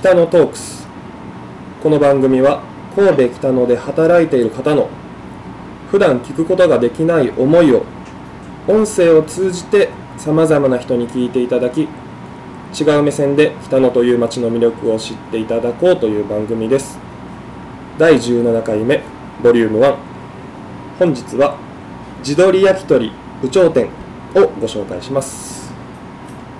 北野トークス。この番組は神戸北野で働いている方の普段聞くことができない思いを音声を通じてさまざまな人に聞いていただき違う目線で北野という街の魅力を知っていただこうという番組です。第17回目ボリューム1本日は地鶏焼き鳥有頂店をご紹介します。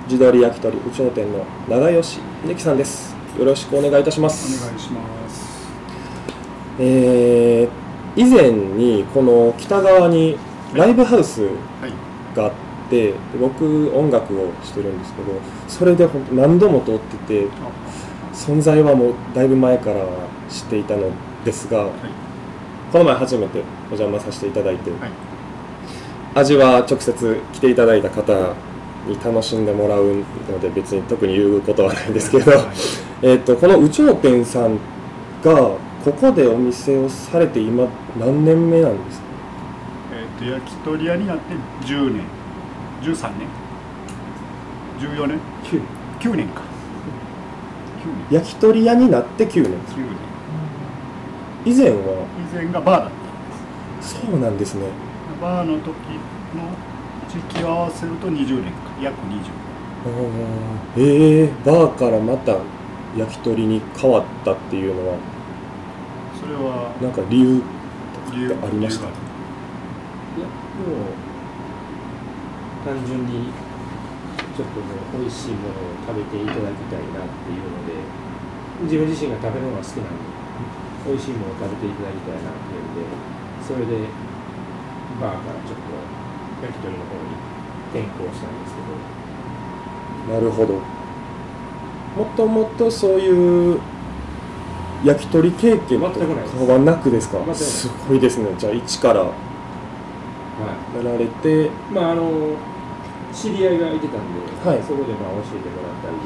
地鶏焼き鳥有頂店の長吉秀樹さんです。よろしくお願いいたしますお願いします。えー以前にこの北側にライブハウスはい。があってで僕音楽をしてるんですけどそれで何度も通ってて存在はもうだいぶ前からは知っていたのですがはい。この前初めてお邪魔させていただいて、はい。味は直接来ていただいた方に楽しんでもらうので別に特に言うことはないんですけど、はいえっとこの有頂店さんがここでお店をされて今何年目なんですか？えっ、と焼き鳥屋になって10年、13年、14年、9年か。9年。焼き鳥屋になって9年9年。以前は？以前がバーだったんです。そうなんですねバーの時の時期を合わせると20年か。約20ええバーからまた焼き鳥に変わったっていうのはそれはなんか理由理由ありました？いやもう単純にちょっとね美味しいものを食べていただきたいなっていうので自分自身が食べるのが好きなんで美味しいものを食べていただきたいなっていうんでそれでバーからちょっと焼き鳥の方に転向したんですけどなるほど。もともとそういう焼き鳥経験とかはなくです。かす。ごいですね。じゃあ一からはやられて。いまああの知り合いがいてたんで、はい。そこでまあ教えてもらったり、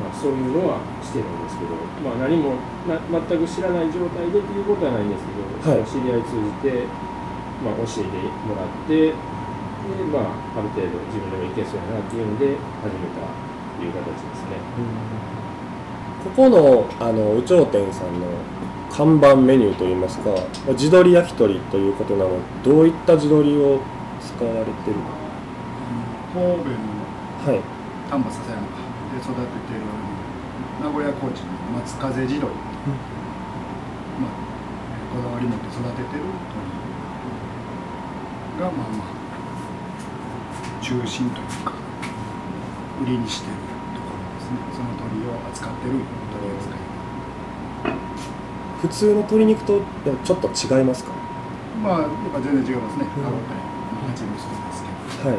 まあ、そういうのはしてるんですけど、まあ、何もな全く知らない状態でっていうことはないんですけど、はい。知り合い通じて、まあ、教えてもらってで、まあ、ある程度自分でもいけそうやなっていうので始めたっていう形ですね。ここのあの有頂店さんの看板メニューといいますか地鶏焼き鳥ということなのでどういった地鶏を使われてる神戸のはい。丹波篠山で育てている名古屋コーチの松風地鶏、まあ、こだわり持って育ててる鳥がまあまあ中心というか売りにしてるところですね。その鳥を扱ってる取り扱い。普通の鶏肉とちょっと違いますか？まあやっぱ全然違いますね。うん。歯応えまあ味もそうですけど、はい。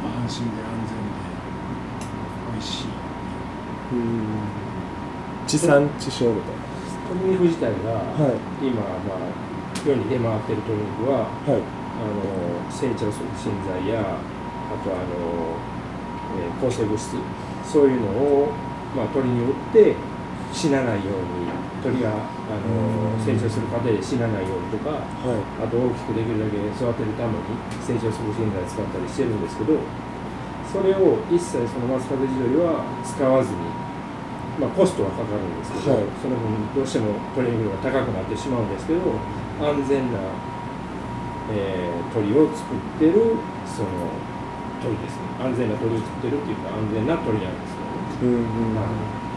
まあ、安心で安全で美味しい。地産地消みたい鶏肉自体が、なはい。今、まあ、世に出回ってる鶏肉ははい。あの成長促進剤やあとあの、えー抗生物質そういうのを、まあ、鳥に売って死なないように鳥があのうん。成長する過程で死なないようにとかはい。あと大きくできるだけ育てるために成長促進剤使ったりしてるんですけどそれを一切その松風地鶏は使わずに、まあ、コストはかかるんですけど、はい。その分どうしても鶏肉が高くなってしまうんですけど安全な、えー鳥を作ってるその鳥ですね。安全な鳥を作ってるっていうか安全な鳥なんですよね。うんうんは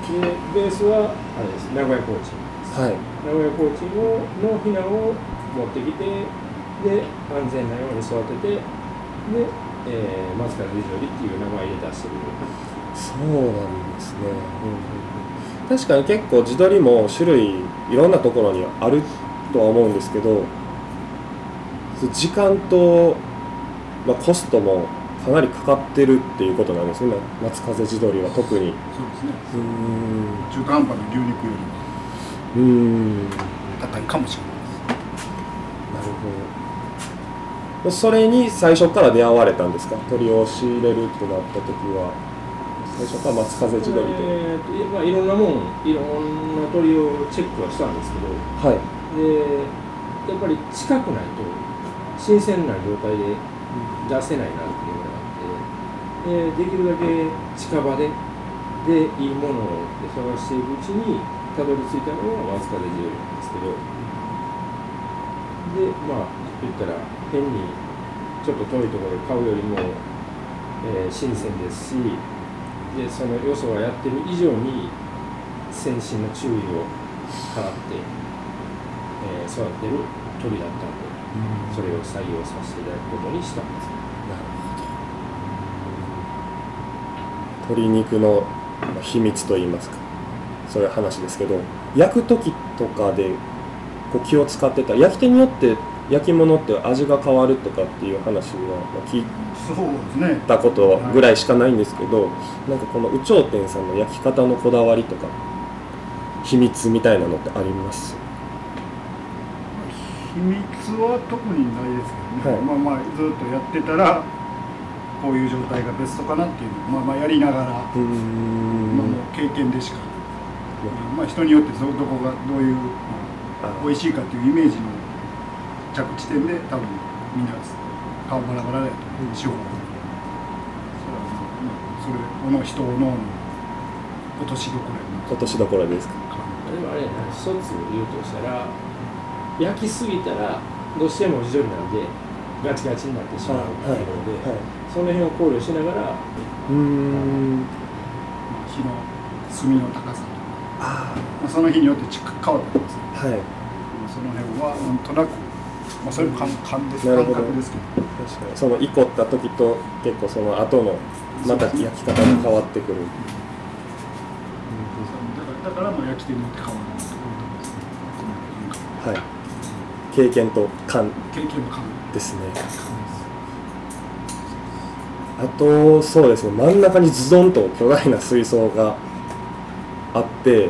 でベースはあれです。名古屋コーチ。ンですい。名古屋コーチンをのヒナを持ってきてで安全なように育ててで、えー、松風地鶏っていう名前で出してる。そうなんですね、確かに結構地鶏も種類いろんなところにあるとは思うんですけど時間と、まあ、コストもかなりかかってるっていうことなんですね。松風地鶏は特に。そうですね。うーん。中途半端な牛肉よりはうーん。なる高いかもしれないほど。それに最初から出会われたんですか？鳥を仕入れるってなった時は。最初から松風地鶏で、えーといまあ、いろんなもんいろんな鳥をチェックはしたんですけど。はい。でやっぱり近くないと新鮮な状態で出せないなっていうのがあってでできるだけ近場ででいいものを探していくうちにたどり着いたのが松風地鶏なんですけど。でまあ言ったら変にちょっと遠いところで買うよりも、えー新鮮ですしでそのよそがやってる以上に先進の注意を払って、えー育てる鳥だったんで。それを採用させていただくことにしたんです。鶏肉のまあ秘密といいますか。そういう話ですけど焼く時とかでこう気を使ってた。焼き手によって焼き物って味が変わるとかっていう話はまあ聞いたことぐらいしかないんですけどなんかこの有頂天さんの焼き方のこだわりとか秘密みたいなのってあります？秘密は特にないですけどね、はい。まあまあずっとやってたらこういう状態がベストかなっていうのをまあまあやりながら、うーん。まあ、もう経験でしか、まあ、人によってどどこがどういう、まあ。あ美味しいかっていうイメージの着地点で多分みんな顔バラバラだよと思う。しようがそれはまあそれこの人の落としどころ落としどころですか？一つ言うとしたら焼きすぎたらどうしても地鶏なんでガチガチになってしまうっていうので、はいその辺を考慮しながらうーん。まあ火の炭の高さとか、あまあ、その日によってち変わってます。はい。その辺はなんとなく、まあ、それも感感です感なるほど。覚ですけど。確かに。そのイコった時と結構その後のまた焼き方が変わってくる。だからだからもう焼き手によって変わると思いますね。はい経験と感経験の感ですね。あとそうですね。真ん中にズドンと巨大な水槽があって。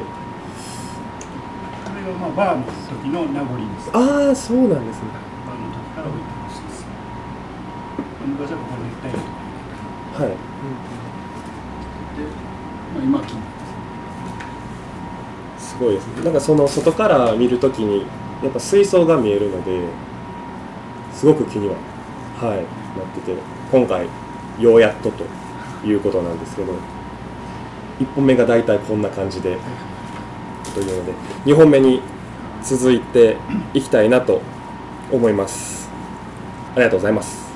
あバーの時の名残です。ああそうなんですね。はい入れて、まあ、すごいですね。なんかその外から見るときにやっぱ水槽が見えるのですごく気にははいなってて今回ようやっとということなんですけど1本目が大体こんな感じでというので2本目に続いていきたいなと思います。ありがとうございます。